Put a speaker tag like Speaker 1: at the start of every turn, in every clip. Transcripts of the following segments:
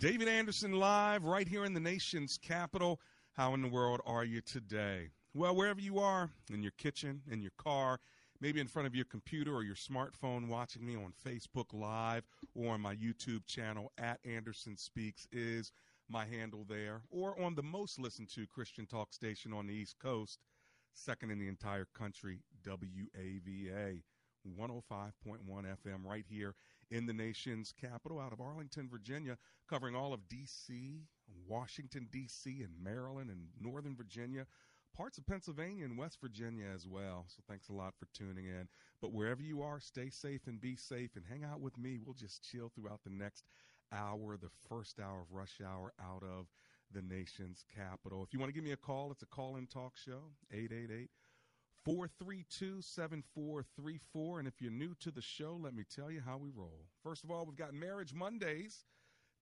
Speaker 1: David Anderson live right here in the nation's capital. How in the world are you today? Well, wherever you are, in your kitchen, in your car, maybe in front of your computer or your smartphone, watching me on Facebook Live or on my YouTube channel at Anderson Speaks is my handle there, or on the most listened to Christian talk station on the East Coast, second in the entire country, WAVA. 105.1 FM right here in the nation's capital out of Arlington, Virginia, covering all of D.C., Washington, D.C., and Maryland and Northern Virginia, parts of Pennsylvania and West Virginia as well. So thanks a lot for tuning in. But wherever you are, stay safe and be safe and hang out with me. We'll just chill throughout the next hour, the first hour of rush hour out of the nation's capital. If you want to give me a call, it's a call in talk show, 888- 432 7434. And if you're new to the show, let me tell you how we roll. First of all, we've got Marriage Mondays,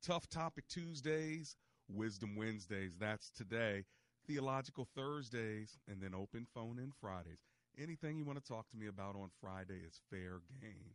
Speaker 1: Tough Topic Tuesdays, Wisdom Wednesdays. That's today. Theological Thursdays, and then open phone in Fridays. Anything you want to talk to me about on Friday is fair game.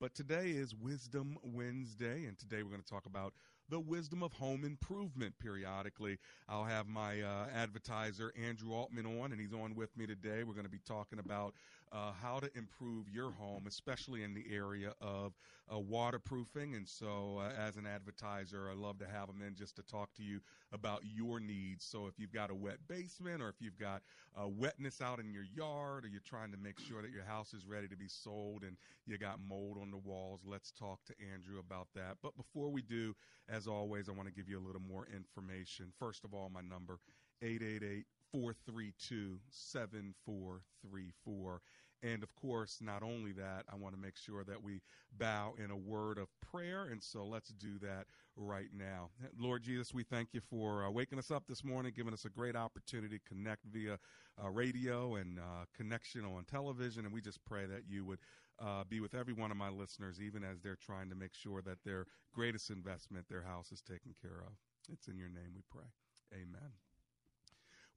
Speaker 1: But today is Wisdom Wednesday, and today we're going to talk about the wisdom of home improvement periodically. I'll have my uh, advertiser, Andrew Altman, on, and he's on with me today. We're going to be talking about uh, how to improve your home, especially in the area of uh, waterproofing. And so, uh, as an advertiser, I love to have them in just to talk to you about your needs. So, if you've got a wet basement, or if you've got uh, wetness out in your yard, or you're trying to make sure that your house is ready to be sold and you got mold on the walls, let's talk to Andrew about that. But before we do, as always, I want to give you a little more information. First of all, my number 888 432 7434. And of course, not only that, I want to make sure that we bow in a word of prayer. And so let's do that right now. Lord Jesus, we thank you for uh, waking us up this morning, giving us a great opportunity to connect via uh, radio and uh, connection on television. And we just pray that you would uh, be with every one of my listeners, even as they're trying to make sure that their greatest investment, their house, is taken care of. It's in your name we pray. Amen.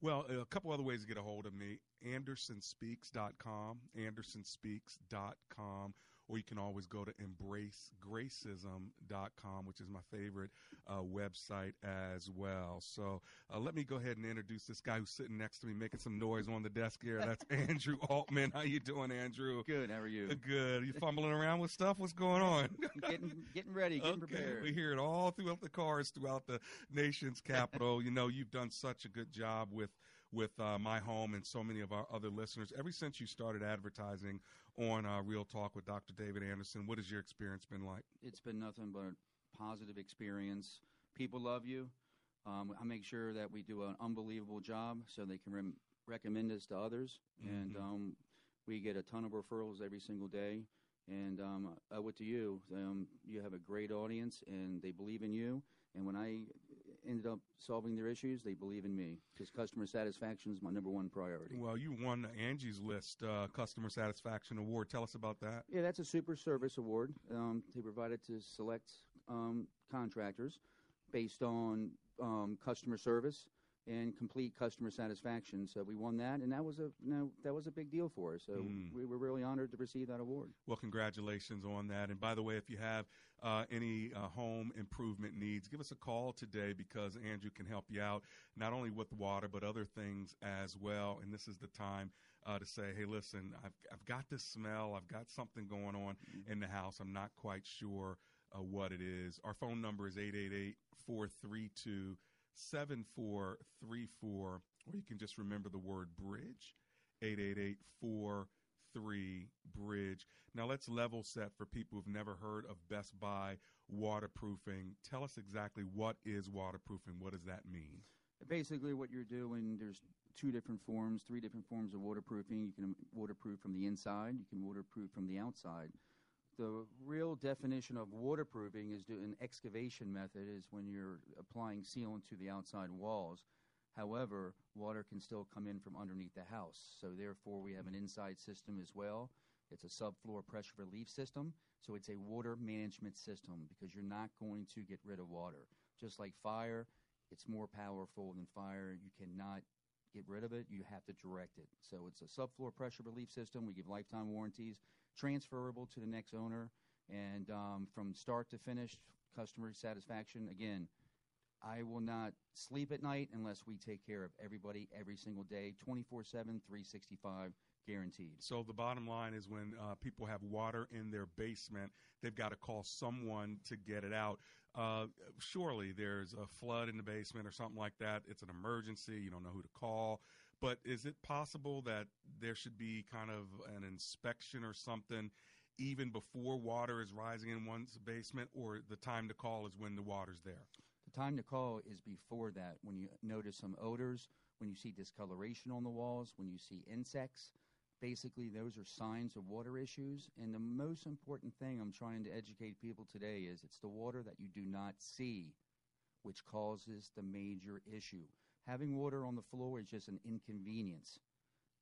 Speaker 1: Well, a couple other ways to get a hold of me andersonspeaks.com, andersonspeaks.com, or you can always go to embracegracism.com, which is my favorite uh, website as well. So uh, let me go ahead and introduce this guy who's sitting next to me, making some noise on the desk here. That's Andrew Altman. How you doing, Andrew?
Speaker 2: Good. How are you?
Speaker 1: Good. You fumbling around with stuff? What's going on?
Speaker 2: getting getting ready, getting
Speaker 1: okay.
Speaker 2: prepared.
Speaker 1: We hear it all throughout the cars, throughout the nation's capital. you know, you've done such a good job with with uh, my home and so many of our other listeners. Ever since you started advertising on uh, Real Talk with Dr. David Anderson, what has your experience been like?
Speaker 2: It's been nothing but a positive experience. People love you. Um, I make sure that we do an unbelievable job so they can rem- recommend us to others. Mm-hmm. And um, we get a ton of referrals every single day. And um, I owe it to you. Um, you have a great audience, and they believe in you. And when I ended up solving their issues, they believe in me because customer satisfaction is my number one priority.
Speaker 1: Well, you won Angie's List uh, Customer Satisfaction Award. Tell us about that.
Speaker 2: Yeah, that's a super service award. Um, they provided to select um, contractors based on um, customer service and complete customer satisfaction. So we won that, and that was a you know, that was a big deal for us. So
Speaker 1: Mm.
Speaker 2: we were really honored to receive that award.
Speaker 1: Well, congratulations on that. And by the way, if you have uh, any uh, home improvement needs, give us a call today because Andrew can help you out, not only with water, but other things as well. And this is the time uh, to say, hey, listen, I've, I've got this smell, I've got something going on in the house. I'm not quite sure uh, what it is. Our phone number is 888 432 7434, or you can just remember the word bridge, 888 43 Bridge. Now, let's level set for people who've never heard of Best Buy waterproofing. Tell us exactly what is waterproofing. What does that mean?
Speaker 2: Basically, what you're doing, there's two different forms, three different forms of waterproofing. You can waterproof from the inside, you can waterproof from the outside. The real definition of waterproofing is an excavation method is when you're applying sealant to the outside walls. However, water can still come in from underneath the house. So therefore, we have an inside system as well. It's a subfloor pressure relief system. So it's a water management system because you're not going to get rid of water. Just like fire, it's more powerful than fire. You cannot get rid of it. You have to direct it. So it's a subfloor pressure relief system. We give lifetime warranties, transferable to the next owner, and um, from start to finish, customer satisfaction. Again, I will not sleep at night unless we take care of everybody every single day, 24 7, 365, guaranteed.
Speaker 1: So the bottom line is when uh, people have water in their basement, they've got to call someone to get it out. Uh, surely there's a flood in the basement or something like that. It's an emergency. You don't know who to call. But is it possible that there should be kind of an inspection or something even before water is rising in one's basement, or the time to call is when the water's there?
Speaker 2: The time to call is before that. When you notice some odors, when you see discoloration on the walls, when you see insects, basically those are signs of water issues. And the most important thing I'm trying to educate people today is it's the water that you do not see which causes the major issue. Having water on the floor is just an inconvenience.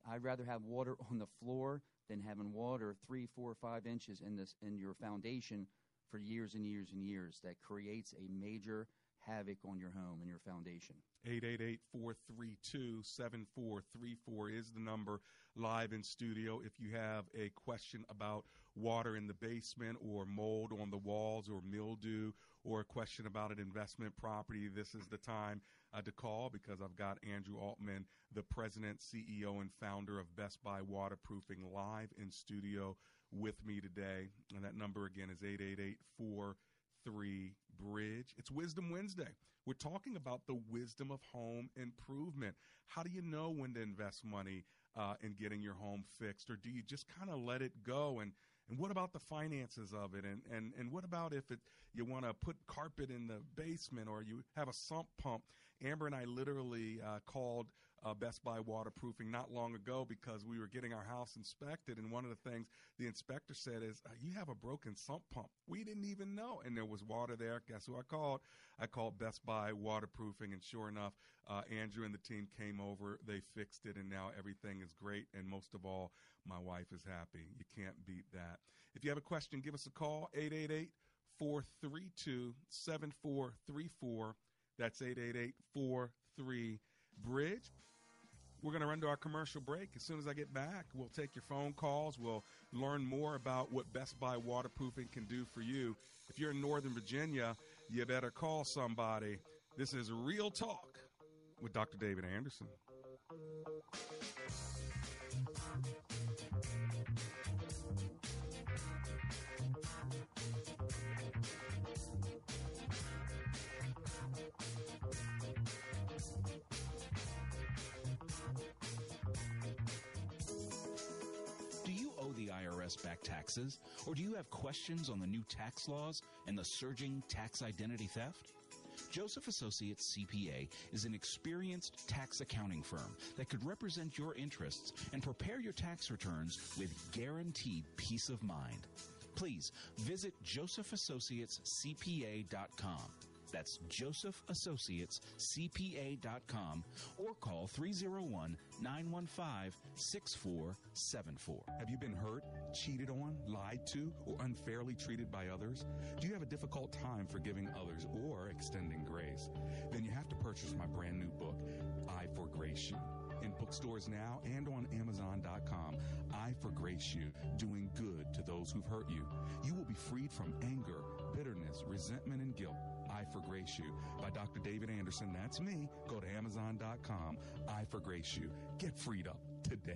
Speaker 2: I'd rather have water on the floor than having water three, four, five inches in this in your foundation for years and years and years. That creates a major havoc on your home and your foundation.
Speaker 1: 888-432-7434 is the number live in studio if you have a question about water in the basement or mold on the walls or mildew or a question about an investment property this is the time uh, to call because i've got andrew altman the president ceo and founder of best buy waterproofing live in studio with me today and that number again is 888 three bridge. It's Wisdom Wednesday. We're talking about the wisdom of home improvement. How do you know when to invest money uh, in getting your home fixed, or do you just kind of let it go? And and what about the finances of it? And and and what about if it you want to put carpet in the basement or you have a sump pump? Amber and I literally uh, called uh, Best Buy Waterproofing not long ago because we were getting our house inspected, and one of the things the inspector said is, uh, "You have a broken sump pump." We didn't even know, and there was water there. Guess who I called? I called Best Buy Waterproofing, and sure enough, uh, Andrew and the team came over. They fixed it, and now everything is great. And most of all, my wife is happy. You can't beat that. If you have a question, give us a call 888 432 7434. That's 888 43 Bridge. We're going to run to our commercial break. As soon as I get back, we'll take your phone calls. We'll learn more about what Best Buy Waterproofing can do for you. If you're in Northern Virginia, you better call somebody. This is Real Talk with Dr. David Anderson.
Speaker 3: IRS back taxes? Or do you have questions on the new tax laws and the surging tax identity theft? Joseph Associates CPA is an experienced tax accounting firm that could represent your interests and prepare your tax returns with guaranteed peace of mind. Please visit josephassociatescpa.com. That's josephassociatescpa.com or call 301 915 6474.
Speaker 4: Have you been hurt, cheated on, lied to, or unfairly treated by others? Do you have a difficult time forgiving others or extending grace? Then you have to purchase my brand new book, I Forgrace You. In bookstores now and on Amazon.com, I Forgrace You, doing good to those who've hurt you. You will be freed from anger, bitterness, resentment, and guilt. I Forgrace You by Dr. David Anderson. That's me. Go to Amazon.com. I Forgrace You. Get freed up today.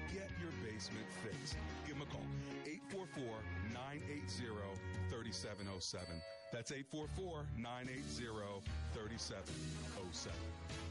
Speaker 1: get your basement fixed. Give them a call. 844-980-3707. That's 844-980-3707.
Speaker 5: Dr.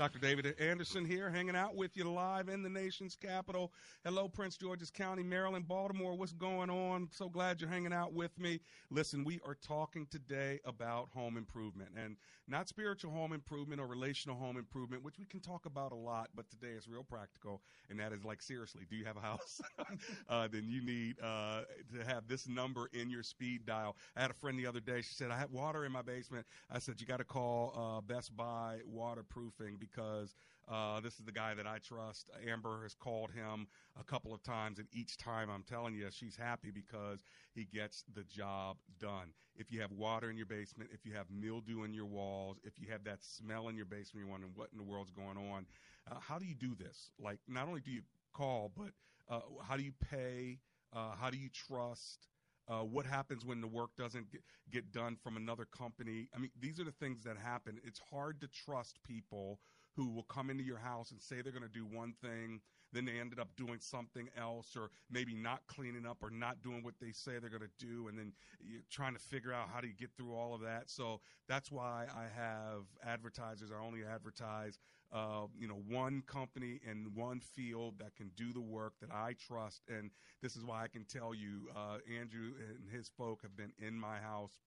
Speaker 1: Dr. David Anderson here, hanging out with you live in the nation's capital. Hello, Prince George's County, Maryland, Baltimore. What's going on? So glad you're hanging out with me. Listen, we are talking today about home improvement and not spiritual home improvement or relational home improvement, which we can talk about a lot, but today is real practical. And that is like, seriously, do you have a house? uh, then you need uh, to have this number in your speed dial. I had a friend the other day. She said, I have water in my basement. I said, you got to call uh, Best Buy Waterproofing because uh, this is the guy that I trust. Amber has called him a couple of times, and each time I'm telling you, she's happy because he gets the job done. If you have water in your basement, if you have mildew in your walls, if you have that smell in your basement, you're wondering what in the world's going on. Uh, how do you do this? Like, not only do you call, but uh, how do you pay? Uh, how do you trust? Uh, what happens when the work doesn't get, get done from another company? I mean, these are the things that happen. It's hard to trust people who will come into your house and say they're going to do one thing, then they ended up doing something else, or maybe not cleaning up or not doing what they say they're going to do, and then you're trying to figure out how do you get through all of that. So that's why I have advertisers. I only advertise, uh, you know, one company in one field that can do the work that I trust, and this is why I can tell you, uh, Andrew and his folk have been in my house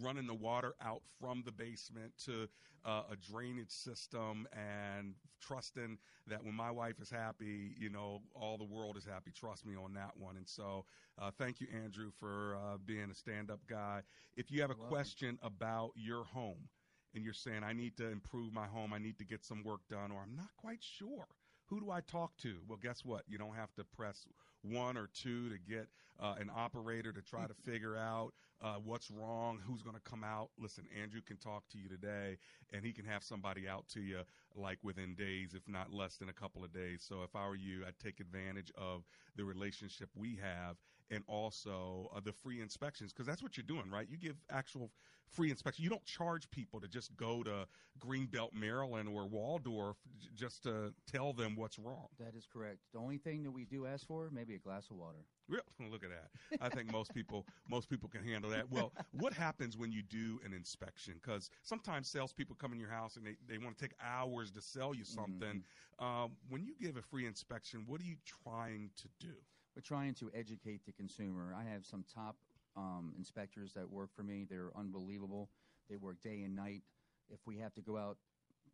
Speaker 1: running the water out from the basement to uh, a drainage system and trusting that when my wife is happy, you know, all the world is happy. Trust me on that one. And so, uh, thank you, Andrew, for uh, being a stand up guy. If you have a question about your home and you're saying, I need to improve my home, I need to get some work done, or I'm not quite sure. Who do I talk to? Well, guess what? You don't have to press one or two to get uh, an operator to try to figure out uh, what's wrong, who's going to come out. Listen, Andrew can talk to you today, and he can have somebody out to you like within days, if not less than a couple of days. So if I were you, I'd take advantage of the relationship we have and also uh, the free inspections because that's what you're doing, right? You give actual free inspection. You don't charge people to just go to Greenbelt, Maryland, or Waldorf just to tell them what's wrong.
Speaker 2: That is correct. The only thing that we do ask for, maybe a glass of water.
Speaker 1: Real, look at that. I think most people most people can handle that. Well, what happens when you do an inspection? Because sometimes salespeople come in your house and they, they want to take hours to sell you something. Um, when you give a free inspection, what are you trying to do?
Speaker 2: We're trying to educate the consumer. I have some top um, inspectors that work for me. They're unbelievable. They work day and night. If we have to go out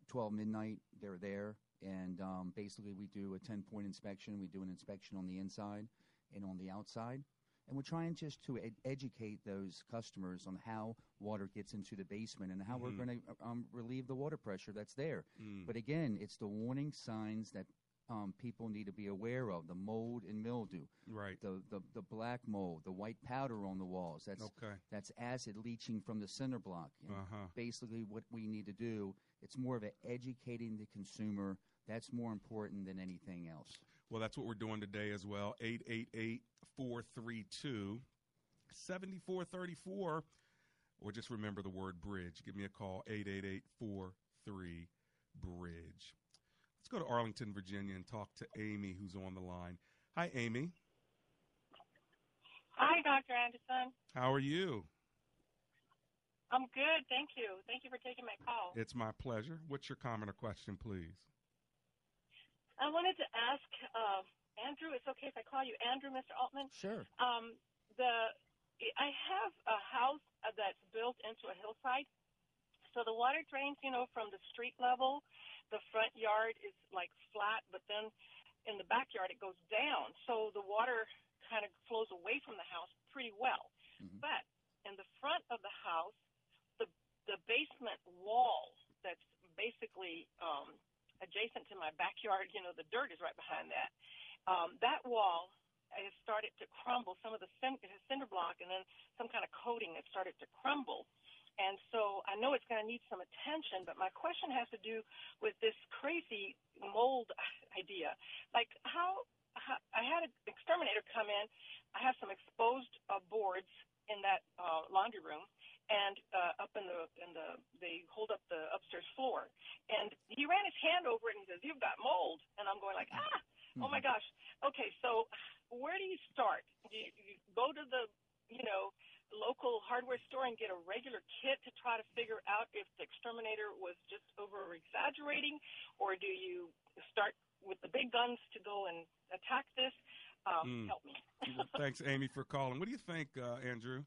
Speaker 2: 12 midnight, they're there. And um, basically, we do a 10 point inspection. We do an inspection on the inside and on the outside. And we're trying just to ed- educate those customers on how water gets into the basement and how
Speaker 1: Mhm.
Speaker 2: we're going to um, relieve the water pressure that's there.
Speaker 1: Mm.
Speaker 2: But again, it's the warning signs that um, people need to be aware of the mold and mildew,
Speaker 1: Right.
Speaker 2: the, the, the black mold, the white powder on the walls. That's,
Speaker 1: Okay.
Speaker 2: that's acid leaching from the cinder block. And
Speaker 1: Uh-huh.
Speaker 2: Basically, what we need to do, it's more of a educating the consumer. That's more important than anything else.
Speaker 1: Well, that's what we're doing today as well. 888 432 7434. Or just remember the word bridge. Give me a call, 888 43 Bridge. Let's go to Arlington, Virginia, and talk to Amy, who's on the line. Hi, Amy.
Speaker 6: Hi, Dr. Anderson.
Speaker 1: How are you?
Speaker 6: I'm good. Thank you. Thank you for taking my call.
Speaker 1: It's my pleasure. What's your comment or question, please?
Speaker 6: I wanted to ask uh, Andrew. It's okay if I call you Andrew, Mr. Altman.
Speaker 2: Sure.
Speaker 6: Um, the I have a house that's built into a hillside, so the water drains, you know, from the street level. The front yard is like flat, but then in the backyard it goes down, so the water kind of flows away from the house pretty well. But in the front of the house, the the basement wall that's basically um, adjacent to my backyard, you know, the dirt is right behind that. Um, that wall has started to crumble. Some of the cin- cinder block and then some kind of coating has started to crumble. And so I know it's going to need some attention, but my question has to do with this crazy mold idea. Like how, how I had an exterminator come in. I have some exposed uh, boards in that uh, laundry room, and uh, up in the in the they hold up the upstairs floor. And he ran his hand over it and he says, "You've got mold." And I'm going like, "Ah, oh my gosh." Okay, so where do you start? Do you, you go to the you know local hardware store and get a regular kit to try to figure out if the exterminator was just over exaggerating, or do you start with the big guns to go and attack this? Um,
Speaker 1: Mm.
Speaker 6: Help me.
Speaker 1: Thanks, Amy, for calling. What do you think, uh, Andrew?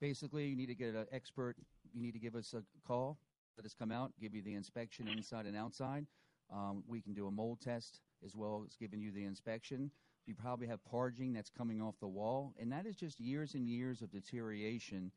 Speaker 2: Basically, you need to get an expert. You need to give us a call. Let us come out, give you the inspection inside and outside. Um, we can do a mold test as well as giving you the inspection. You probably have parging that's coming off the wall, and that is just years and years of deterioration.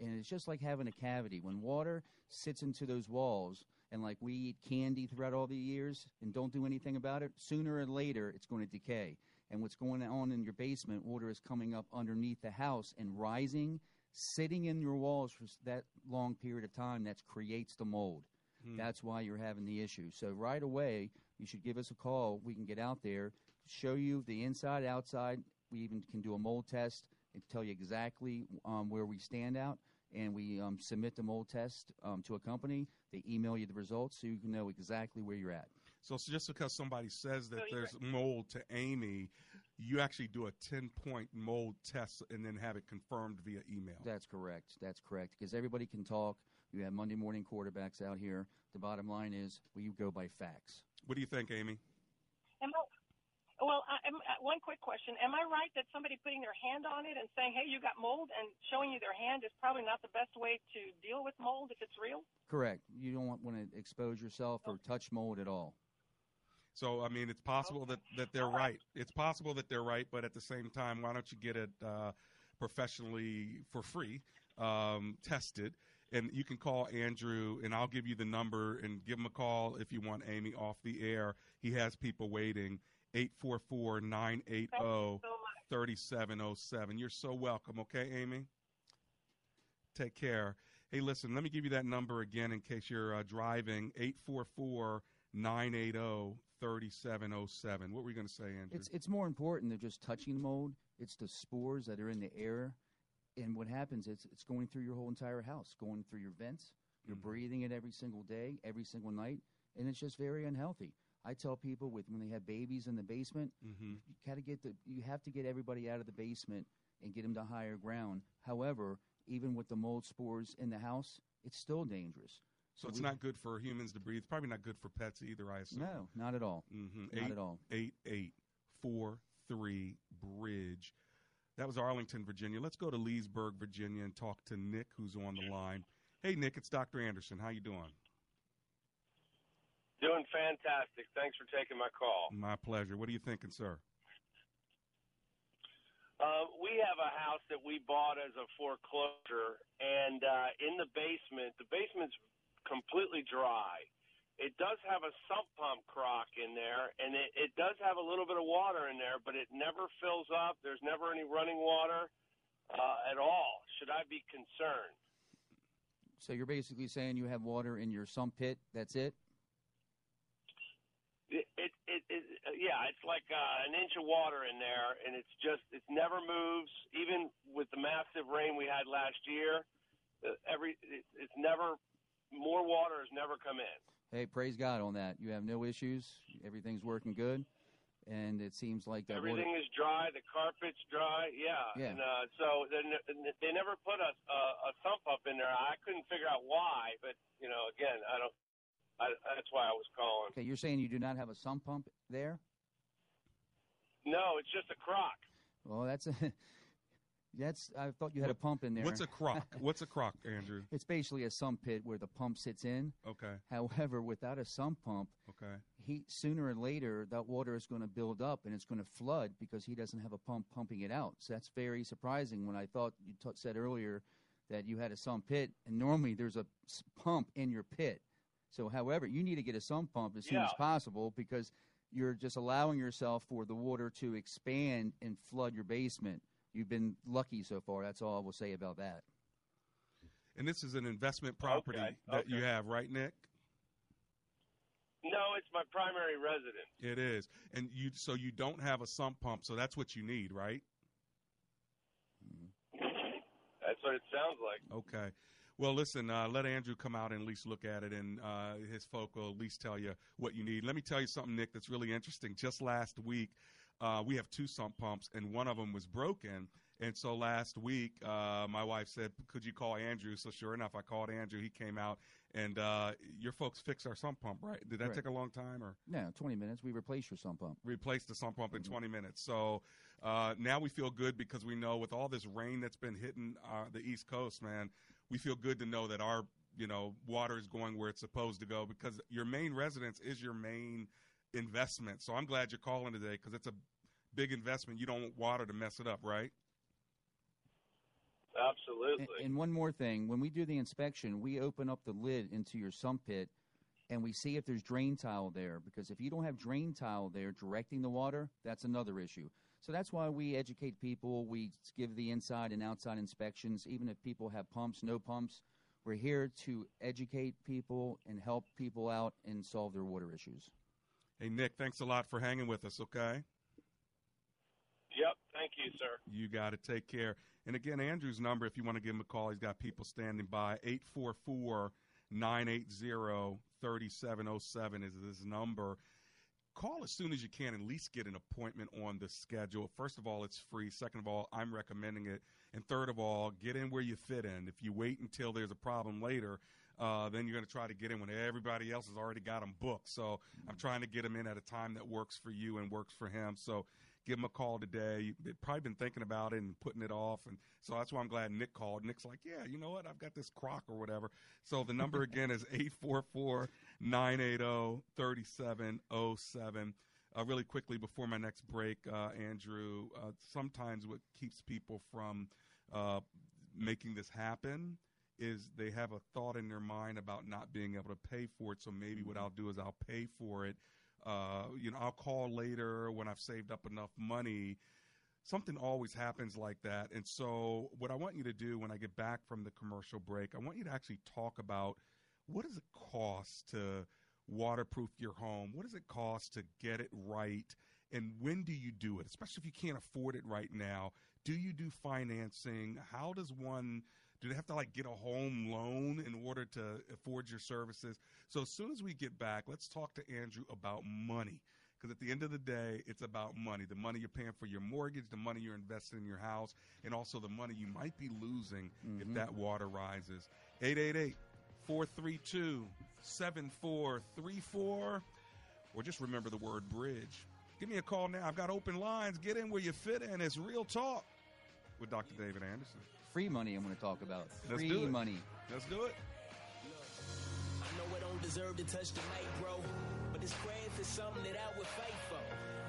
Speaker 2: And it's just like having a cavity. When water sits into those walls, and like we eat candy throughout all the years and don't do anything about it, sooner or later it's going to decay. And what's going on in your basement, water is coming up underneath the house and rising, sitting in your walls for that long period of time. That creates the mold.
Speaker 1: Hmm.
Speaker 2: That's why you're having the issue. So right away, you should give us a call. We can get out there, show you the inside, outside. We even can do a mold test and tell you exactly um, where we stand out. And we um, submit the mold test um, to a company. They email you the results so you can know exactly where you're at.
Speaker 1: So it's just because somebody says that
Speaker 2: So you're-
Speaker 1: there's mold to Amy, you actually do a 10 point mold test and then have it confirmed via email.
Speaker 2: That's correct. That's correct. Because everybody can talk. You have Monday morning quarterbacks out here. The bottom line is we go by facts.
Speaker 1: What do you think, Amy?
Speaker 6: Am I, well, I, am, uh, one quick question. Am I right that somebody putting their hand on it and saying, hey, you got mold, and showing you their hand is probably not the best way to deal with mold if it's real?
Speaker 2: Correct. You don't want, want to expose yourself or touch mold at all.
Speaker 1: So, I mean, it's possible that, that they're right. It's possible that they're right, but at the same time, why don't you get it uh, professionally for free, um, tested? And you can call Andrew, and I'll give you the number and give him a call if you want Amy off the air. He has people waiting. 844 980 3707. You're so welcome, okay, Amy? Take care. Hey, listen, let me give you that number again in case you're uh, driving 844 980 3707. What were you going to say, Andrew?
Speaker 2: It's it's more important than just touching the mold. It's the spores that are in the air, and what happens is it's going through your whole entire house, going through your vents. You're
Speaker 1: Mm-hmm.
Speaker 2: breathing it every single day, every single night, and it's just very unhealthy. I tell people with when they have babies in the basement,
Speaker 1: Mhm.
Speaker 2: you gotta get the you have to get everybody out of the basement and get them to higher ground. However, even with the mold spores in the house, it's still dangerous.
Speaker 1: So it's
Speaker 2: we-
Speaker 1: not good for humans to breathe. Probably not good for pets either, I assume.
Speaker 2: No, not at all.
Speaker 1: Mm-hmm.
Speaker 2: Not at all.
Speaker 1: Eight eight four three bridge. That was Arlington, Virginia. Let's go to Leesburg, Virginia, and talk to Nick, who's on the line. Hey, Nick, it's Dr. Anderson. How you doing?
Speaker 7: Doing fantastic. Thanks for taking my call.
Speaker 1: My pleasure. What are you thinking, sir?
Speaker 7: Uh, we have a house that we bought as a foreclosure, and uh, in the basement, the basement's completely dry. It does have a sump pump crock in there, and it, it does have a little bit of water in there, but it never fills up. There's never any running water uh, at all. Should I be concerned?
Speaker 2: So you're basically saying you have water in your sump pit. That's it.
Speaker 7: It, it, it, it yeah, it's like uh, an inch of water in there, and it's just it never moves. Even with the massive rain we had last year, uh, every it, it's never more water has never come in.
Speaker 2: Hey, praise God on that. You have no issues. Everything's working good, and it seems like that
Speaker 7: Everything
Speaker 2: water.
Speaker 7: is dry. The carpet's dry. Yeah.
Speaker 2: Yeah.
Speaker 7: And uh, so they, they never put a, a a sump up in there. I couldn't figure out why, but you know, again, I don't. I, that's why I was calling.
Speaker 2: Okay, you're saying you do not have a sump pump there?
Speaker 7: No, it's just a crock.
Speaker 2: Well, that's a. That's. I thought you had a pump in there.
Speaker 1: What's a crock? What's a crock, Andrew?
Speaker 2: It's basically a sump pit where the pump sits in.
Speaker 1: Okay.
Speaker 2: However, without a sump pump,
Speaker 1: Okay.
Speaker 2: he sooner or later that water is going to build up and it's going to flood because he doesn't have a pump pumping it out. So that's very surprising. When I thought you t- said earlier that you had a sump pit, and normally there's a pump in your pit. So, however, you need to get a sump pump as soon as possible because you're just allowing yourself for the water to expand and flood your basement. You've been lucky so far. That's all I will say about that.
Speaker 1: And this is an investment property
Speaker 7: Okay,
Speaker 1: that you have, right, Nick?
Speaker 7: No, it's my primary residence.
Speaker 1: It is. And you so you don't have a sump pump, so that's what you need, right?
Speaker 7: That's what it sounds like.
Speaker 1: Okay. Well, listen, uh, let Andrew come out and at least look at it, and uh, his folk will at least tell you what you need. Let me tell you something, Nick, that's really interesting. Just last week, uh, we have two sump pumps, and one of them was broken. And so last week, uh, my wife said, Could you call Andrew? So sure enough, I called Andrew. He came out, and uh, your folks fixed our sump pump, right? Did that
Speaker 2: Correct.
Speaker 1: take a long time? or?
Speaker 2: No, 20 minutes. We replaced your sump pump.
Speaker 1: Replaced the sump pump in 20 minutes. So uh, now we feel good because we know with all this rain that's been hitting uh, the East Coast, man, we feel good to know that our you know water is going where it's supposed to go because your main residence is your main investment. So I'm glad you're calling today because it's a big investment. You don't want water to mess it up, right?
Speaker 7: Absolutely.
Speaker 2: And, and one more thing, when we do the inspection, we open up the lid into your sump pit and we see if there's drain tile there because if you don't have drain tile there directing the water, that's another issue. So that's why we educate people. We give the inside and outside inspections, even if people have pumps, no pumps. We're here to educate people and help people out and solve their water issues.
Speaker 1: Hey Nick, thanks a lot for hanging with us. Okay.
Speaker 7: Yep. Thank you, sir.
Speaker 1: You got to take care. And again, Andrew's number, if you want to give him a call, he's got people standing by. 844 980 3707 is his number. Call as soon as you can, and at least get an appointment on the schedule. First of all, it's free. Second of all, I'm recommending it. And third of all, get in where you fit in. If you wait until there's a problem later, uh, then you're going to try to get in when everybody else has already got them booked. So I'm trying to get them in at a time that works for you and works for him. So give him a call today. You've probably been thinking about it and putting it off. And so that's why I'm glad Nick called. Nick's like, yeah, you know what? I've got this crock or whatever. So the number again is 844 980 3707. Uh, really quickly before my next break, uh, Andrew, uh, sometimes what keeps people from uh, making this happen is they have a thought in their mind about not being able to pay for it. So maybe what I'll do is I'll pay for it. Uh, you know, I'll call later when I've saved up enough money something always happens like that. And so, what I want you to do when I get back from the commercial break, I want you to actually talk about what does it cost to waterproof your home? What does it cost to get it right? And when do you do it? Especially if you can't afford it right now. Do you do financing? How does one do they have to like get a home loan in order to afford your services? So as soon as we get back, let's talk to Andrew about money. Because at the end of the day, it's about money. The money you're paying for your mortgage, the money you're investing in your house, and also the money you might be losing mm-hmm. if that water rises. 888 432 7434. Or just remember the word bridge. Give me a call now. I've got open lines. Get in where you fit in. It's real talk with Dr. David Anderson.
Speaker 2: Free money I'm going to talk about.
Speaker 1: Let's
Speaker 2: Free
Speaker 1: it.
Speaker 2: money.
Speaker 1: Let's do it.
Speaker 8: I know I don't deserve to touch the mic, bro, but this craft is something that I would fight for.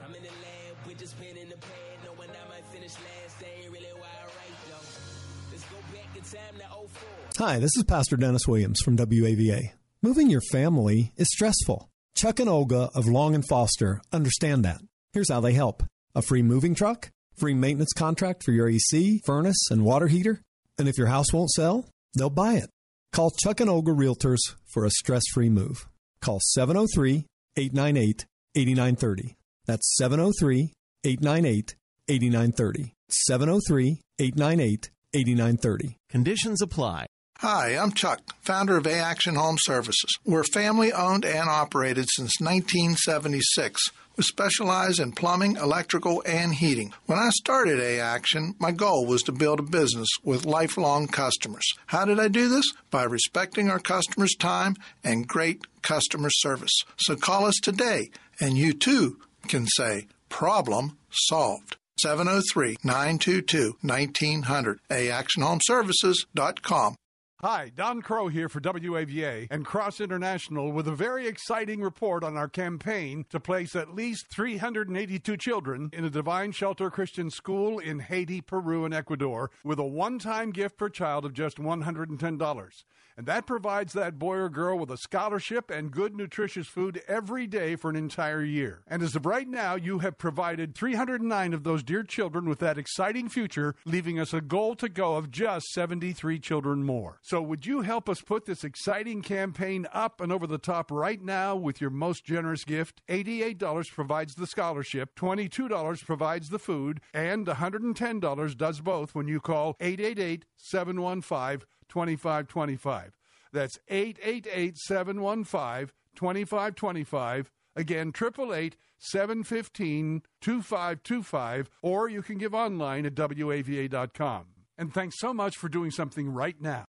Speaker 8: I'm in the lab with this pen in the pad, knowing I might finish last. They ain't really why I write, though. Let's go back in time to 04.
Speaker 9: Hi, this is Pastor Dennis Williams from WAVA. Moving your family is stressful. Chuck and Olga of Long and Foster understand that. Here's how they help. A free moving truck, free maintenance contract for your AC, furnace, and water heater. And if your house won't sell, they'll buy it. Call Chuck and Olga Realtors for a stress free move. Call 703 898 8930. That's 703 898 8930. 703 898 8930.
Speaker 10: Conditions apply.
Speaker 11: Hi, I'm Chuck, founder of A Action Home Services. We're family owned and operated since 1976. We specialize in plumbing, electrical, and heating. When I started A Action, my goal was to build a business with lifelong customers. How did I do this? By respecting our customers' time and great customer service. So call us today, and you too can say, Problem solved. 703 922 1900. AActionHomeservices.com.
Speaker 12: Hi, Don Crow here for WAVA and Cross International with a very exciting report on our campaign to place at least 382 children in a Divine Shelter Christian school in Haiti, Peru, and Ecuador with a one time gift per child of just $110. And that provides that boy or girl with a scholarship and good nutritious food every day for an entire year. And as of right now, you have provided 309 of those dear children with that exciting future, leaving us a goal to go of just 73 children more. So would you help us put this exciting campaign up and over the top right now with your most generous gift? $88 provides the scholarship, $22 provides the food, and $110 does both when you call 888 715 2525. That's 888 715 2525. Again, 888 715 2525, or you can give online at WAVA.com. And thanks so much for doing something right now.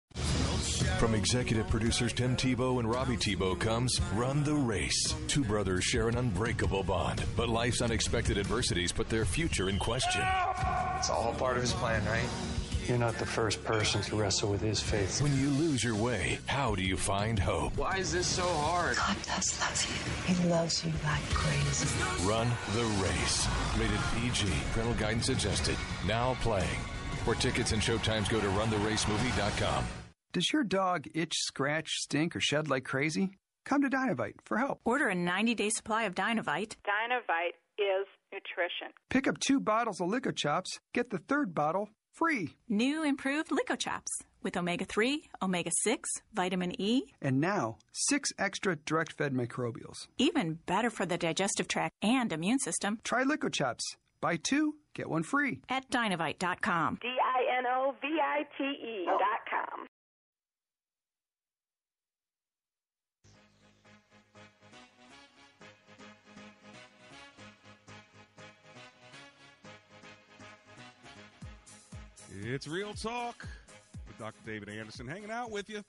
Speaker 13: From executive producers Tim Tebow and Robbie Tebow comes Run the Race. Two brothers share an unbreakable bond, but life's unexpected adversities put their future in question.
Speaker 14: It's all part of his plan, right? You're not the first person to wrestle with his faith.
Speaker 13: When you lose your way, how do you find hope?
Speaker 14: Why is this so hard?
Speaker 15: God does love you. He loves you like crazy.
Speaker 13: Run the race. Rated PG. Parental guidance suggested. Now playing. For tickets and showtimes, go to runtheracemovie.com.
Speaker 16: Does your dog itch, scratch, stink, or shed like crazy? Come to Dinovite for help.
Speaker 17: Order a 90 day supply of Dinovite.
Speaker 18: Dinovite is nutrition.
Speaker 16: Pick up two bottles of LickoChops, get the third bottle free.
Speaker 17: New improved LickoChops with omega 3, omega 6, vitamin E,
Speaker 16: and now six extra direct fed microbials.
Speaker 17: Even better for the digestive tract and immune system.
Speaker 16: Try LickoChops. Buy two, get one free.
Speaker 17: At dinovite.com.
Speaker 18: D I N O V I T E.com.
Speaker 1: It's Real Talk with Dr. David Anderson hanging out with you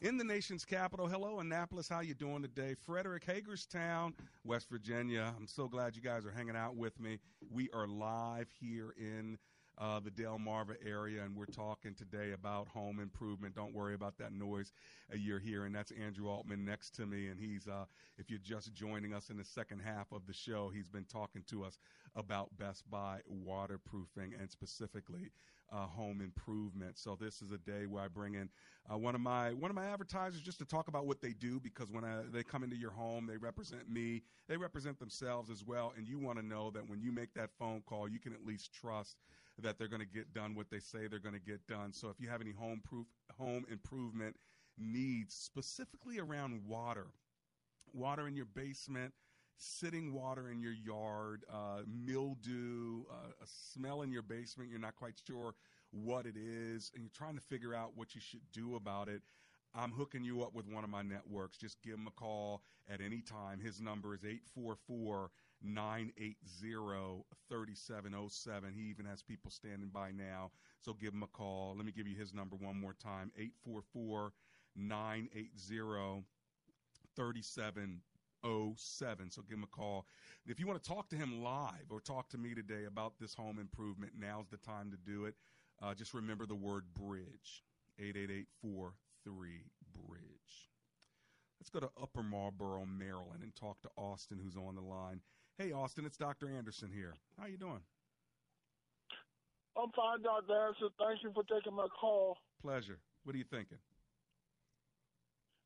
Speaker 1: in the nation's capital. Hello, Annapolis. How you doing today? Frederick, Hagerstown, West Virginia. I'm so glad you guys are hanging out with me. We are live here in uh, the Delmarva area, and we're talking today about home improvement. Don't worry about that noise uh, you're hearing. That's Andrew Altman next to me, and he's, uh, if you're just joining us in the second half of the show, he's been talking to us about Best Buy waterproofing and specifically uh, home improvement. So this is a day where I bring in uh, one of my one of my advertisers just to talk about what they do because when I, they come into your home, they represent me, they represent themselves as well, and you want to know that when you make that phone call, you can at least trust that they're going to get done what they say they're going to get done. So if you have any home proof home improvement needs specifically around water, water in your basement, sitting water in your yard, uh, mildew, uh, a smell in your basement, you're not quite sure what it is, and you're trying to figure out what you should do about it. I'm hooking you up with one of my networks. Just give him a call at any time. His number is 844 980 3707. He even has people standing by now. So give him a call. Let me give you his number one more time 844 980 3707. So give him a call. If you want to talk to him live or talk to me today about this home improvement, now's the time to do it. Uh, just remember the word bridge 88843 Bridge. Let's go to Upper Marlboro, Maryland, and talk to Austin, who's on the line. Hey, Austin, it's Dr. Anderson here. How you doing?
Speaker 19: I'm fine, Dr. Anderson. Thank you for taking my call.
Speaker 1: Pleasure. What are you thinking?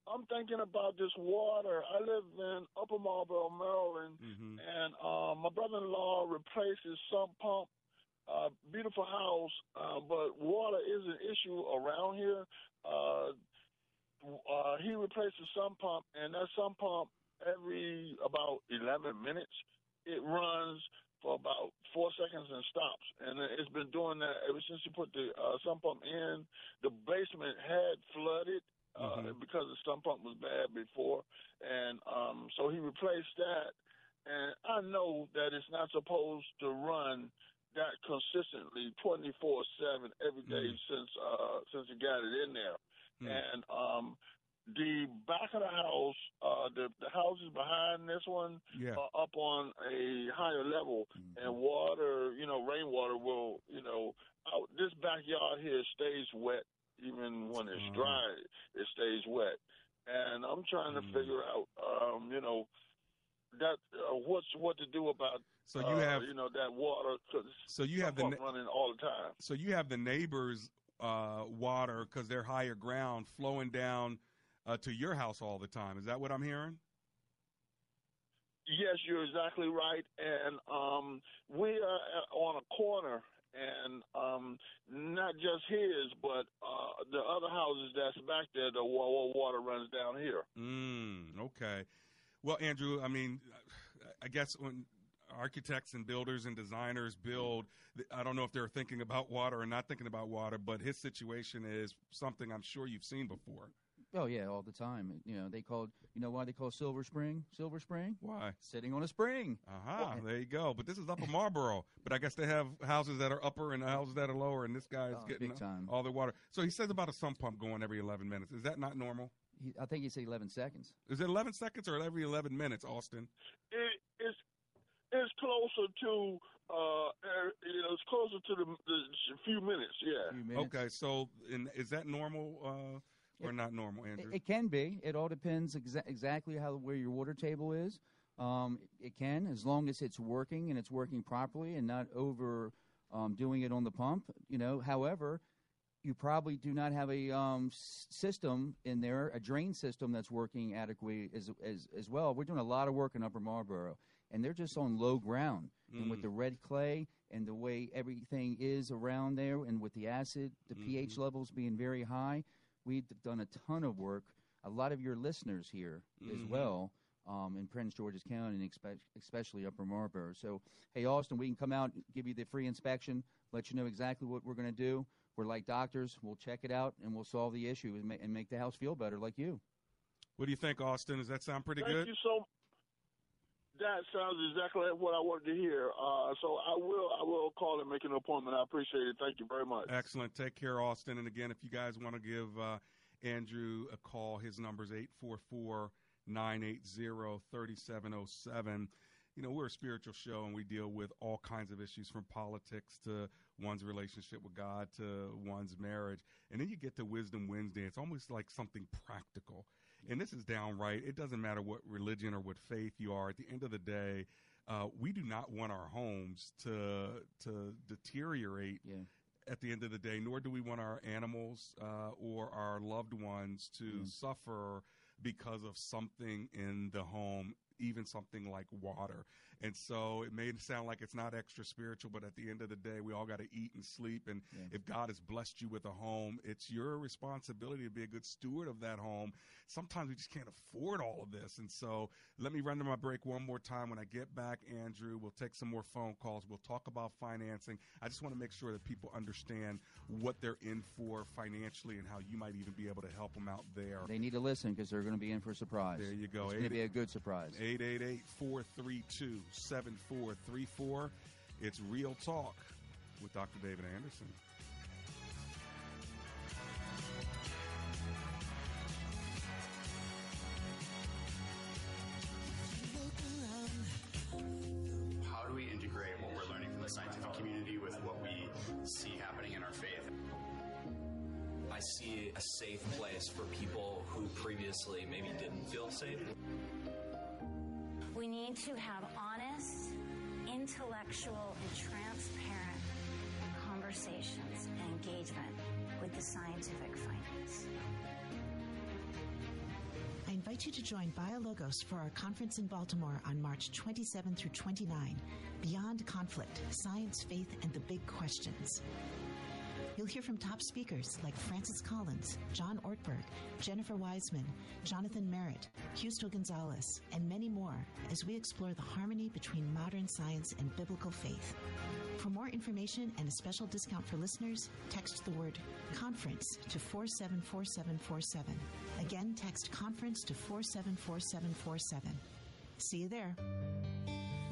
Speaker 19: I'm thinking about this water. I live in Upper Marlboro, Maryland,
Speaker 1: mm-hmm.
Speaker 19: and uh, my brother-in-law replaces sump pump. Uh, beautiful house, uh, but water is an issue around here. Uh, uh, he replaced the sump pump, and that sump pump every about 11 minutes it runs for about four seconds and stops. And it's been doing that ever since you put the uh, sump pump in. The basement had flooded uh,
Speaker 1: Mm-hmm.
Speaker 19: because the sump pump was bad before, and um, so he replaced that. And I know that it's not supposed to run that consistently, twenty four seven every day
Speaker 1: Mm.
Speaker 19: since uh, since he got it in there.
Speaker 1: Mm.
Speaker 19: And um, the back of the house, uh, the the houses behind this one
Speaker 1: Yeah.
Speaker 19: are up on a higher level, and water, you know, rainwater will, you know, out this backyard here stays wet even when it's dry. It stays wet, and I'm trying to figure out, um, you know, that uh, what's what to do about.
Speaker 1: So you
Speaker 19: uh,
Speaker 1: have-
Speaker 19: you know, that water. 'cause
Speaker 1: So you have the na-
Speaker 19: running all the time.
Speaker 1: So you have the neighbors' uh, water because they're higher ground flowing down uh, to your house all the time. Is that what I'm hearing?
Speaker 19: Yes, you're exactly right. And um, we are uh, on a corner, and um, not just his, but uh, the other houses that's back there, the wa- water runs down here.
Speaker 1: Mm, okay. Well, Andrew, I mean, I guess when architects and builders and designers build, I don't know if they're thinking about water or not thinking about water, but his situation is something I'm sure you've seen before.
Speaker 2: Oh yeah, all the time. You know, they called. You know why they call Silver Spring Silver Spring?
Speaker 1: Why?
Speaker 2: Sitting on a spring.
Speaker 1: Aha, there you go. But this is Upper Marlboro. But I guess they have houses that are upper and houses that are lower, and this guy's
Speaker 2: Oh,
Speaker 1: getting
Speaker 2: big time.
Speaker 1: all the water. So he says about a sump pump going every 11 minutes. Is that not normal?
Speaker 2: He, I think he said 11 seconds.
Speaker 1: Is it 11 seconds or every 11 minutes, Austin?
Speaker 19: It, it's it's closer to uh, er, you know, it's closer to the, the few minutes. Yeah.
Speaker 1: Okay, so in, is that normal uh, or not normal, Andrew?
Speaker 2: It, it can be. It all depends exa- exactly how where your water table is. Um, it can, as long as it's working and it's working properly and not over um, doing it on the pump. You know, however, you probably do not have a um, system in there, a drain system that's working adequately as, as as well. We're doing a lot of work in Upper Marlboro, and they're just on low ground. And with
Speaker 1: Mm.
Speaker 2: the red clay and the way everything is around there, and with the acid, the pH levels being very high, we've done a ton of work. A lot of your listeners here as
Speaker 1: Mhm.
Speaker 2: well um, in Prince George's County, and espe- especially Upper Marlboro. So, hey, Austin, we can come out, give you the free inspection, let you know exactly what we're going to do. We're like doctors. We'll check it out, and we'll solve the issue and, ma- and make the house feel better, like you.
Speaker 1: What do you think, Austin? Does that sound pretty
Speaker 19: Thank
Speaker 1: good?
Speaker 19: you so. That sounds exactly what I wanted to hear. Uh, so I will I will call and make an appointment. I appreciate it. Thank you very much.
Speaker 1: Excellent. Take care, Austin. And again, if you guys want to give uh, Andrew a call, his number is 844 980 3707. you know, we're a spiritual show and we deal with all kinds of issues from politics to one's relationship with God to one's marriage. And then you get to Wisdom Wednesday. It's almost like something practical. And this is downright. It doesn't matter what religion or what faith you are. At the end of the day, uh, we do not want our homes to to deteriorate.
Speaker 2: Yeah.
Speaker 1: At the end of the day, nor do we want our animals uh, or our loved ones to
Speaker 2: Mm.
Speaker 1: suffer because of something in the home, even something like water. And so it may sound like it's not extra spiritual, but at the end of the day, we all got to eat and sleep. And if God has blessed you with a home, it's your responsibility to be a good steward of that home. Sometimes we just can't afford all of this. And so let me run to my break one more time. When I get back, Andrew, we'll take some more phone calls. We'll talk about financing. I just want to make sure that people understand what they're in for financially and how you might even be able to help them out there.
Speaker 2: They need to listen because they're going to be in for a surprise.
Speaker 1: There you go.
Speaker 2: It's going to be a good surprise.
Speaker 1: 888 432 7434. It's Real Talk with Dr. David Anderson.
Speaker 14: How do we integrate what we're learning from the scientific community with what we see happening in our faith?
Speaker 20: I see a safe place for people who previously maybe didn't feel safe.
Speaker 21: We need to have honest, intellectual, and transparent conversations and engagement with the scientific findings.
Speaker 9: I invite you to join BioLogos for our conference in Baltimore on March 27 through 29, Beyond Conflict, Science, Faith, and the Big Questions. You'll hear from top speakers like Francis Collins, John Ortberg, Jennifer Wiseman, Jonathan Merritt, Justo Gonzalez, and many more as we explore the harmony between modern science and biblical faith. For more information and a special discount for listeners, text the word conference to 474747. Again, text conference to 474747. See you there.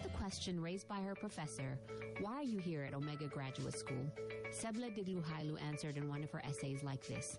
Speaker 22: Asked the question raised by her professor, Why are you here at Omega Graduate School? Sebla Digluhailu answered in one of her essays like this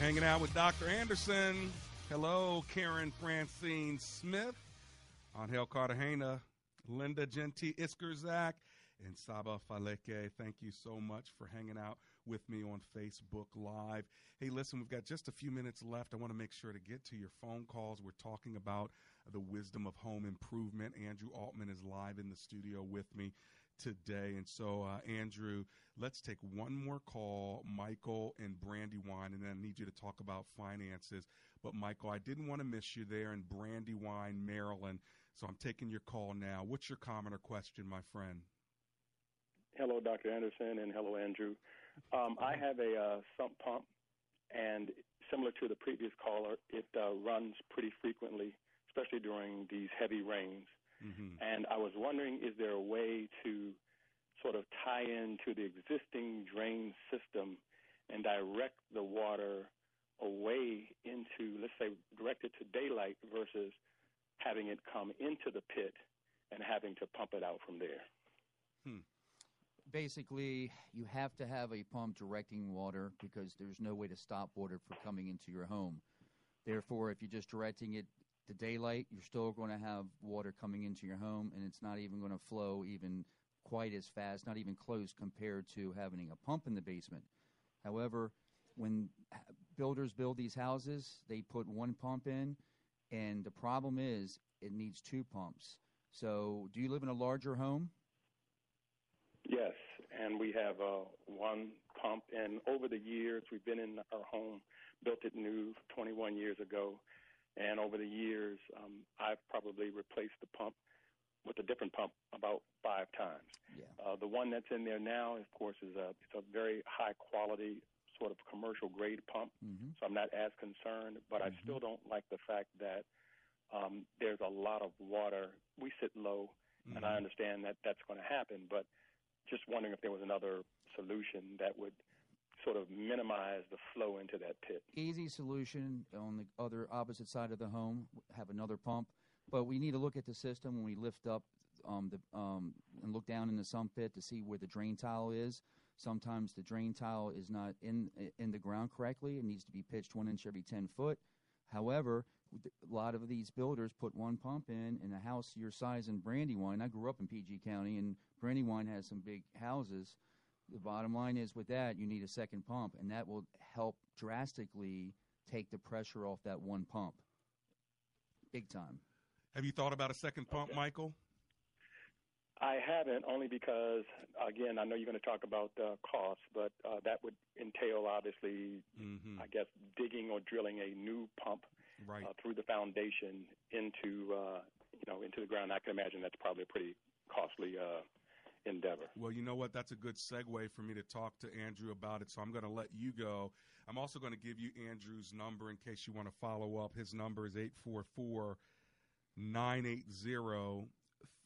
Speaker 1: Hanging out with Dr. Anderson. Hello, Karen Francine Smith, Angel Cartagena, Linda Genti Iskerzak, and Saba Faleke. Thank you so much for hanging out with me on Facebook Live. Hey, listen, we've got just a few minutes left. I want to make sure to get to your phone calls. We're talking about the wisdom of home improvement. Andrew Altman is live in the studio with me today. And so, uh, Andrew, let's take one more call, Michael and Brandywine, and then I need you to talk about finances. But, Michael, I didn't want to miss you there in Brandywine, Maryland. So I'm taking your call now. What's your comment or question, my friend?
Speaker 23: Hello, Dr. Anderson, and hello, Andrew. Um, I have a uh, sump pump, and similar to the previous caller, it uh, runs pretty frequently, especially during these heavy rains.
Speaker 1: Mm-hmm.
Speaker 23: And I was wondering, is there a way to sort of tie into the existing drain system and direct the water away into, let's say, direct it to daylight versus having it come into the pit and having to pump it out from there?
Speaker 1: Hmm.
Speaker 2: Basically, you have to have a pump directing water because there's no way to stop water from coming into your home. Therefore, if you're just directing it to daylight, you're still going to have water coming into your home, and it's not even going to flow even quite as fast, not even close compared to having a pump in the basement. However, when builders build these houses, they put one pump in, and the problem is it needs two pumps. So, do you live in a larger home?
Speaker 23: Yes, and we have uh, one pump. And over the years, we've been in our home, built it new 21 years ago. And over the years, um, I've probably replaced the pump with a different pump about five times.
Speaker 2: Yeah.
Speaker 23: Uh, the one that's in there now, of course, is a it's a very high quality sort of commercial grade pump.
Speaker 2: Mm-hmm.
Speaker 23: So I'm not as concerned, but I still don't like the fact that um, there's a lot of water. We sit low, and I
Speaker 1: Mhm.
Speaker 23: understand that that's going to happen, but just wondering if there was another solution that would sort of minimize the flow into that pit.
Speaker 2: Easy solution on the other opposite side of the home, have another pump. But we need to look at the system when we lift up um, the um, and look down in the sump pit to see where the drain tile is. Sometimes the drain tile is not in in the ground correctly. It needs to be pitched one inch every ten foot. However, a lot of these builders put one pump in in a house your size in Brandywine. I grew up in PG County, and Brandywine has some big houses. The bottom line is with that, you need a second pump, and that will help drastically take the pressure off that one pump. Big time.
Speaker 1: Have you thought about a second pump, Michael?
Speaker 23: I haven't, only because, again, I know you're going to talk about uh, costs, but uh, that would entail, obviously,
Speaker 1: Mm-hmm.
Speaker 23: I guess, digging or drilling a new pump
Speaker 1: Right.
Speaker 23: uh, through the foundation into, uh, you know, into the ground. I can imagine that's probably a pretty costly uh, endeavor.
Speaker 1: Well, you know what? That's a good segue for me to talk to Andrew about it. So I'm going to let you go. I'm also going to give you Andrew's number in case you want to follow up. His number is 844 980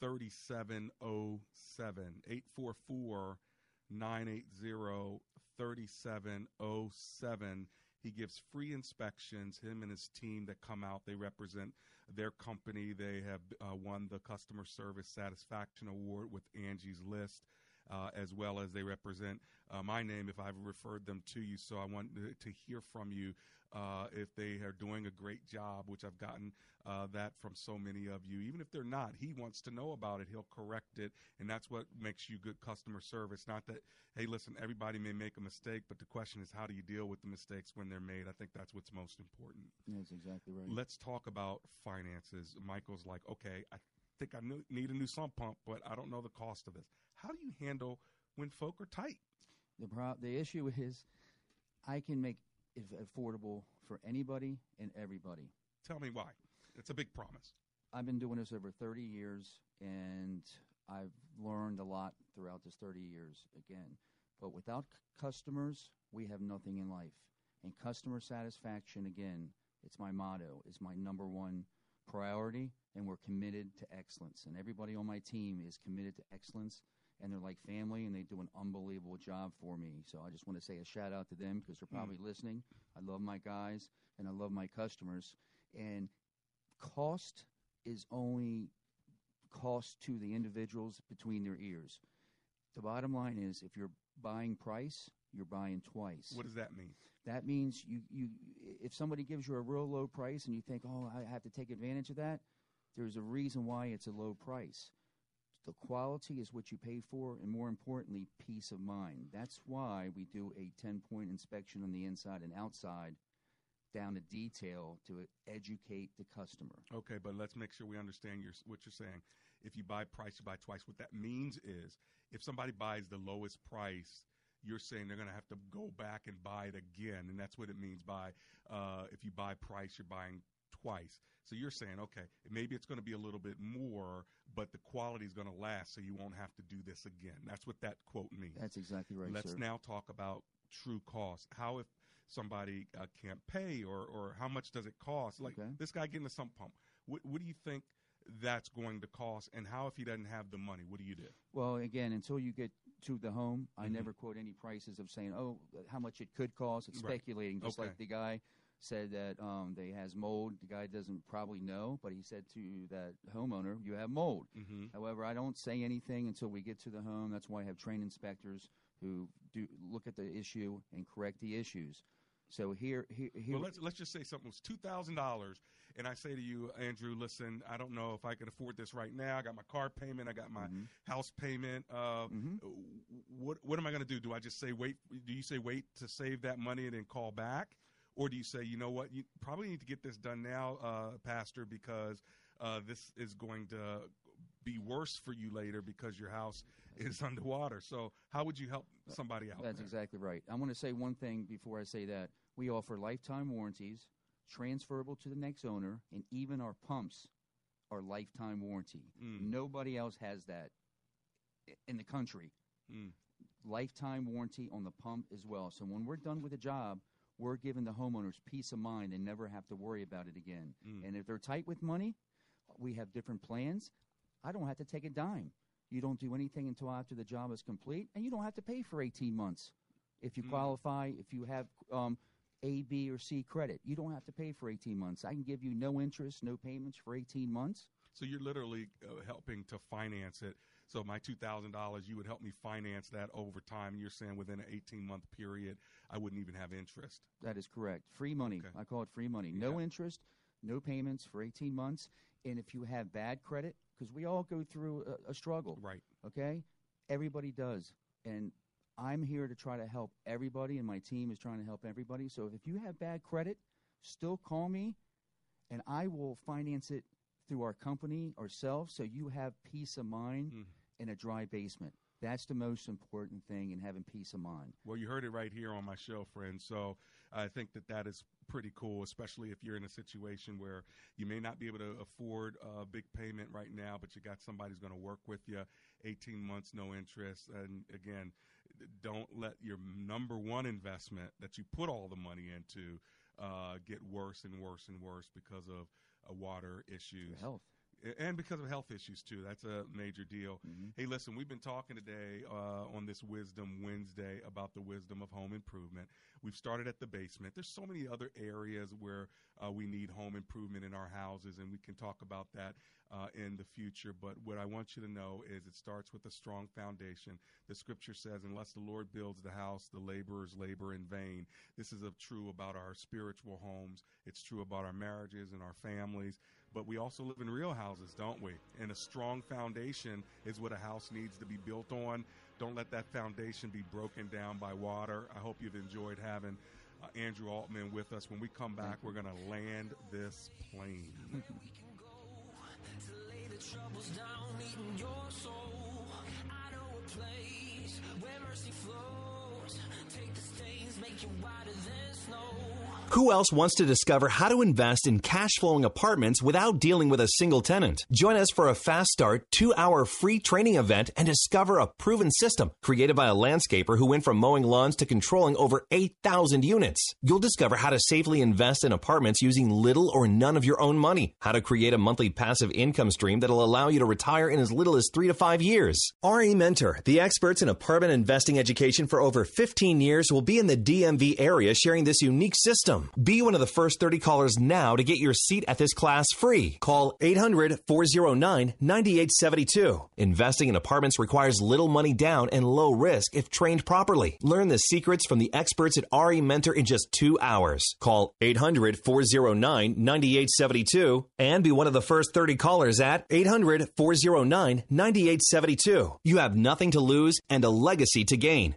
Speaker 1: 3707. 844 980 3707. He gives free inspections. Him and his team that come out, they represent their company. They have uh, won the Customer Service Satisfaction Award with Angie's List. Uh, as well as they represent uh, my name if I've referred them to you. So I want to, to hear from you uh, if they are doing a great job, which I've gotten uh, that from so many of you. Even if they're not, he wants to know about it. He'll correct it, and that's what makes you good customer service. Not that, hey, listen, everybody may make a mistake, but the question is, how do you deal with the mistakes when they're made? I think that's what's most important.
Speaker 2: That's exactly right.
Speaker 1: Let's talk about finances. Michael's like, okay, I think I need a new sump pump, but I don't know the cost of this. How do you handle when folk are tight?
Speaker 2: The pro- the issue is, I can make it affordable for anybody and everybody.
Speaker 1: Tell me why. It's a big promise.
Speaker 2: I've been doing this over 30 years, and I've learned a lot throughout this 30 years again. But without c- customers, we have nothing in life. And customer satisfaction, again, it's my motto, is my number one priority, and we're committed to excellence. And everybody on my team is committed to excellence, and they're like family, and they do an unbelievable job for me. So I just want to say a shout out to them because they're hmm. probably listening. I love my guys, and I love my customers. And cost is only cost to the individuals between their ears. The bottom line is if you're buying price, you're buying twice.
Speaker 1: What does that mean?
Speaker 2: That means you, you if somebody gives you a real low price and you think, oh, I have to take advantage of that, there's a reason why it's a low price. The quality is what you pay for, and more importantly, peace of mind. That's why we do a 10 point inspection on the inside and outside down to detail to educate the customer.
Speaker 1: Okay, but let's make sure we understand your, what you're saying. If you buy price, you buy twice. What that means is if somebody buys the lowest price, you're saying they're going to have to go back and buy it again. And that's what it means by uh, if you buy price, you're buying twice. So you're saying, okay, maybe it's going to be a little bit more, but the quality is going to last, so you won't have to do this again. That's what that quote means.
Speaker 2: That's exactly right.
Speaker 1: Let's
Speaker 2: sir.
Speaker 1: now talk about true cost. How if somebody uh, can't pay, or or how much does it cost? Like
Speaker 2: Okay.
Speaker 1: this guy getting a sump pump. What, what do you think that's going to cost? And how if he doesn't have the money? What do you do?
Speaker 2: Well, again, until you get to the home, I
Speaker 1: Mhm.
Speaker 2: never quote any prices of saying, "Oh, how much it could cost." It's
Speaker 1: Right.
Speaker 2: speculating, just
Speaker 1: Okay.
Speaker 2: like the guy said that um, they has mold. The guy doesn't probably know, but he said to that homeowner, "You have mold."
Speaker 1: Mm-hmm.
Speaker 2: However, I don't say anything until we get to the home. That's why I have trained inspectors who do look at the issue and correct the issues. So here, here, here
Speaker 1: Well, let's let's just say something was two thousand dollars, and I say to you, Andrew, listen, I don't know if I can afford this right now. I got my car payment, I got my
Speaker 2: Mm-hmm.
Speaker 1: house payment. Uh, What what am I going to do? Do I just say wait? Do you say wait to save that money and then call back, or do you say you know what? You probably need to get this done now, uh, Pastor, because uh, this is going to be worse for you later because your house is underwater. So how would you help somebody out?
Speaker 2: That's
Speaker 1: there?
Speaker 2: exactly right. I want to say one thing before I say that. We offer lifetime warranties, transferable to the next owner, and even our pumps are lifetime warranty.
Speaker 1: Mm.
Speaker 2: Nobody else has that in the country.
Speaker 1: Mm.
Speaker 2: Lifetime warranty on the pump as well. So when we're done with the job, we're giving the homeowners peace of mind and never have to worry about it again.
Speaker 1: Mm.
Speaker 2: And if they're tight with money, we have different plans. I don't have to take a dime. You don't do anything until after the job is complete, and you don't have to pay for 18 months. If you
Speaker 1: Mm.
Speaker 2: qualify, if you have um, A, B, or C credit, you don't have to pay for 18 months. I can give you no interest, no payments for 18 months.
Speaker 1: So you're literally uh, helping to finance it. So my two thousand dollars, you would help me finance that over time. You're saying within an eighteen month period, I wouldn't even have interest.
Speaker 2: That is correct. Free money. I call it free money. No interest, no payments for 18 months. And if you have bad credit, because we all go through a, a struggle.
Speaker 1: Right.
Speaker 2: Okay? Everybody does. And I'm here to try to help everybody, and my team is trying to help everybody. So if you have bad credit, still call me, and I will finance it through our company ourselves so you have peace of mind mm. In a dry basement. That's the most important thing in having peace of mind.
Speaker 1: Well, you heard it right here on my show, friend. So I think that that is pretty cool, especially if you're in a situation where you may not be able to afford a big payment right now, but you got somebody who's going to work with you 18 months, no interest. And again, don't let your number one investment that you put all the money into uh, get worse and worse and worse because of uh, water issues.
Speaker 2: health.
Speaker 1: And because of health issues too, that's a major deal. Hey, listen, we've been talking today uh, on this Wisdom Wednesday about the wisdom of home improvement. We've started at the basement. There's so many other areas where uh, we need home improvement in our houses, and we can talk about that uh, in the future. But what I want you to know is it starts with a strong foundation. The scripture says, "Unless the Lord builds the house, the laborers labor in vain." This is a, true about our spiritual homes. It's true about our marriages and our families. But we also live in real houses, don't we? And a strong foundation is what a house needs to be built on. Don't let that foundation be broken down by water. I hope you've enjoyed having uh, Andrew Altman with us. When we come back, we're going to land this plane.
Speaker 24: Who else wants to discover how to invest in cash flowing apartments without dealing with a single tenant? Join us for a fast start, two hour free training event and discover a proven system created by a landscaper who went from mowing lawns to controlling over 8,000 units. You'll discover how to safely invest in apartments using little or none of your own money, how to create a monthly passive income stream that'll allow you to retire in as little as three to five years. RE Mentor, the experts in apartment investing education for over 15 years, will be in the DMV area sharing this unique system. Be one of the first 30 callers now to get your seat at this class free. Call 800 409 9872. Investing in apartments requires little money down and low risk if trained properly. Learn the secrets from the experts at RE Mentor in just two hours. Call 800 409 9872 and be one of the first 30 callers at 800 409 9872. You have nothing to lose and a legacy to gain.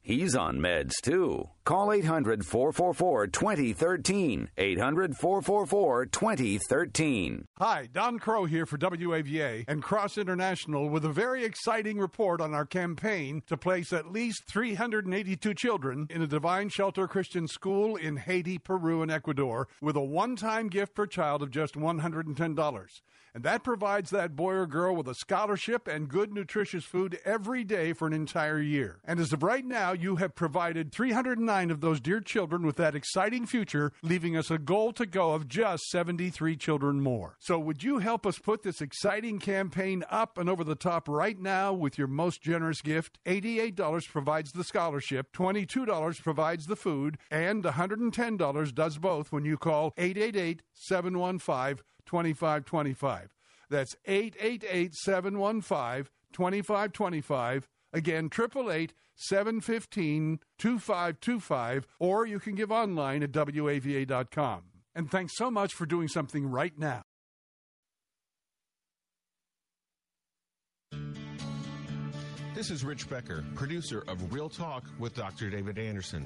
Speaker 25: He's on meds too. Call 800 444 2013. 800 444 2013.
Speaker 12: Hi, Don Crow here for WAVA and Cross International with a very exciting report on our campaign to place at least 382 children in a Divine Shelter Christian school in Haiti, Peru, and Ecuador with a one time gift per child of just $110. And that provides that boy or girl with a scholarship and good nutritious food every day for an entire year. And as of right now, you have provided 309 of those dear children with that exciting future, leaving us a goal to go of just 73 children more. So would you help us put this exciting campaign up and over the top right now with your most generous gift? $88 provides the scholarship, $22 provides the food, and $110 does both when you call 888 715 2525. That's 888 715 2525. Again, 888 715 2525, or you can give online at WAVA.com. And thanks so much for doing something right now.
Speaker 26: This is Rich Becker, producer of Real Talk with Dr. David Anderson.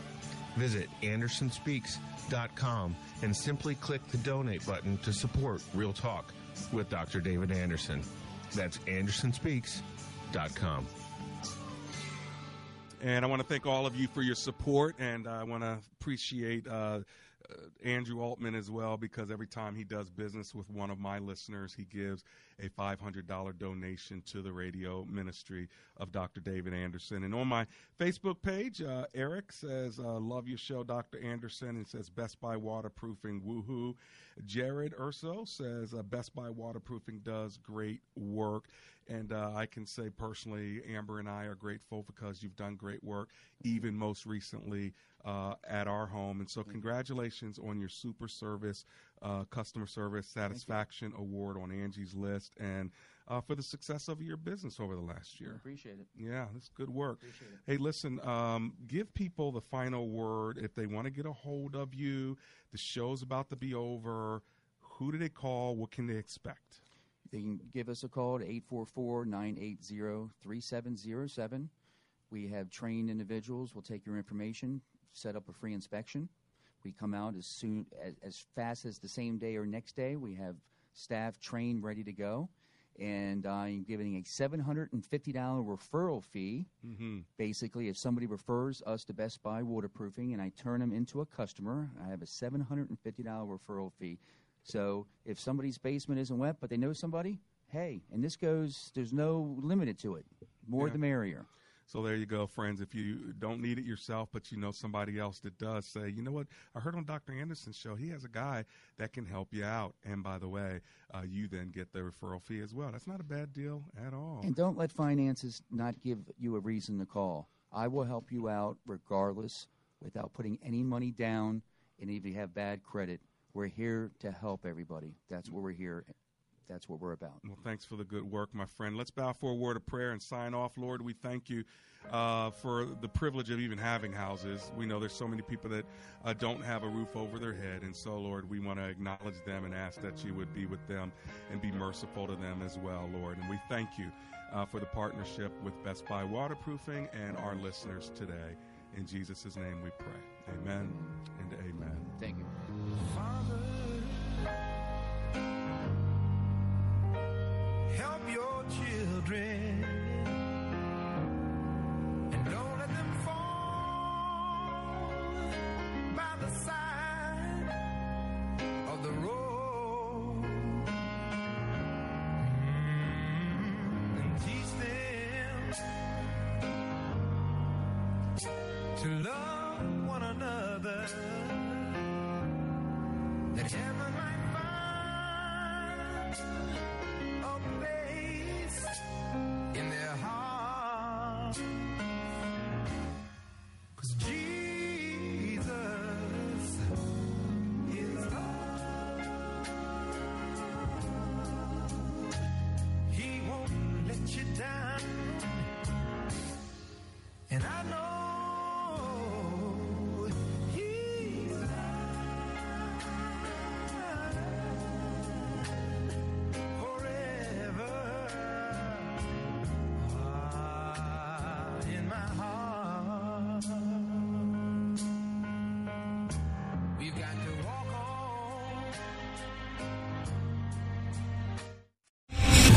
Speaker 26: Visit AndersonSpeaks.com and simply click the donate button to support Real Talk with Dr. David Anderson. That's AndersonSpeaks.com.
Speaker 1: And I want to thank all of you for your support, and I want to appreciate uh, Andrew Altman as well because every time he does business with one of my listeners, he gives a $500 donation to the radio ministry of Dr. David Anderson. And on my Facebook page, uh, Eric says, uh, Love your show, Dr. Anderson. And says, Best Buy Waterproofing, woohoo. Jared Urso says, uh, Best Buy Waterproofing does great work. And uh, I can say personally, Amber and I are grateful because you've done great work, even most recently uh, at our home. And so, congratulations on your super service, uh, customer service satisfaction award on Angie's List, and uh, for the success of your business over the last year.
Speaker 2: Appreciate it.
Speaker 1: Yeah, that's good work. Hey, listen, um, give people the final word if they want to get a hold of you. The show's about to be over. Who do they call? What can they expect?
Speaker 2: They can give us a call at 844 980 3707. We have trained individuals. We'll take your information, set up a free inspection. We come out as soon as, as fast as the same day or next day. We have staff trained, ready to go. And I'm giving a $750 referral fee.
Speaker 1: Mm-hmm.
Speaker 2: Basically, if somebody refers us to Best Buy Waterproofing and I turn them into a customer, I have a $750 referral fee. So if somebody's basement isn't wet, but they know somebody, hey, and this goes, there's no limit to it. More
Speaker 1: Yeah.
Speaker 2: the merrier.
Speaker 1: So there you go, friends. If you don't need it yourself, but you know somebody else that does, say, you know what? I heard on Dr. Anderson's show, he has a guy that can help you out. And by the way, uh, you then get the referral fee as well. That's not a bad deal at all.
Speaker 2: And don't let finances not give you a reason to call. I will help you out regardless without putting any money down. And if you have bad credit, we're here to help everybody. That's what we're here that's what we're about.
Speaker 1: Well, thanks for the good work, my friend. Let's bow for a word of prayer and sign off. Lord, we thank you uh, for the privilege of even having houses. We know there's so many people that uh, don't have a roof over their head. And so, Lord, we want to acknowledge them and ask that you would be with them and be merciful to them as well, Lord. And we thank you uh, for the partnership with Best Buy Waterproofing and our listeners today. In Jesus' name we pray. Amen and amen.
Speaker 2: Thank you.
Speaker 27: Help your children.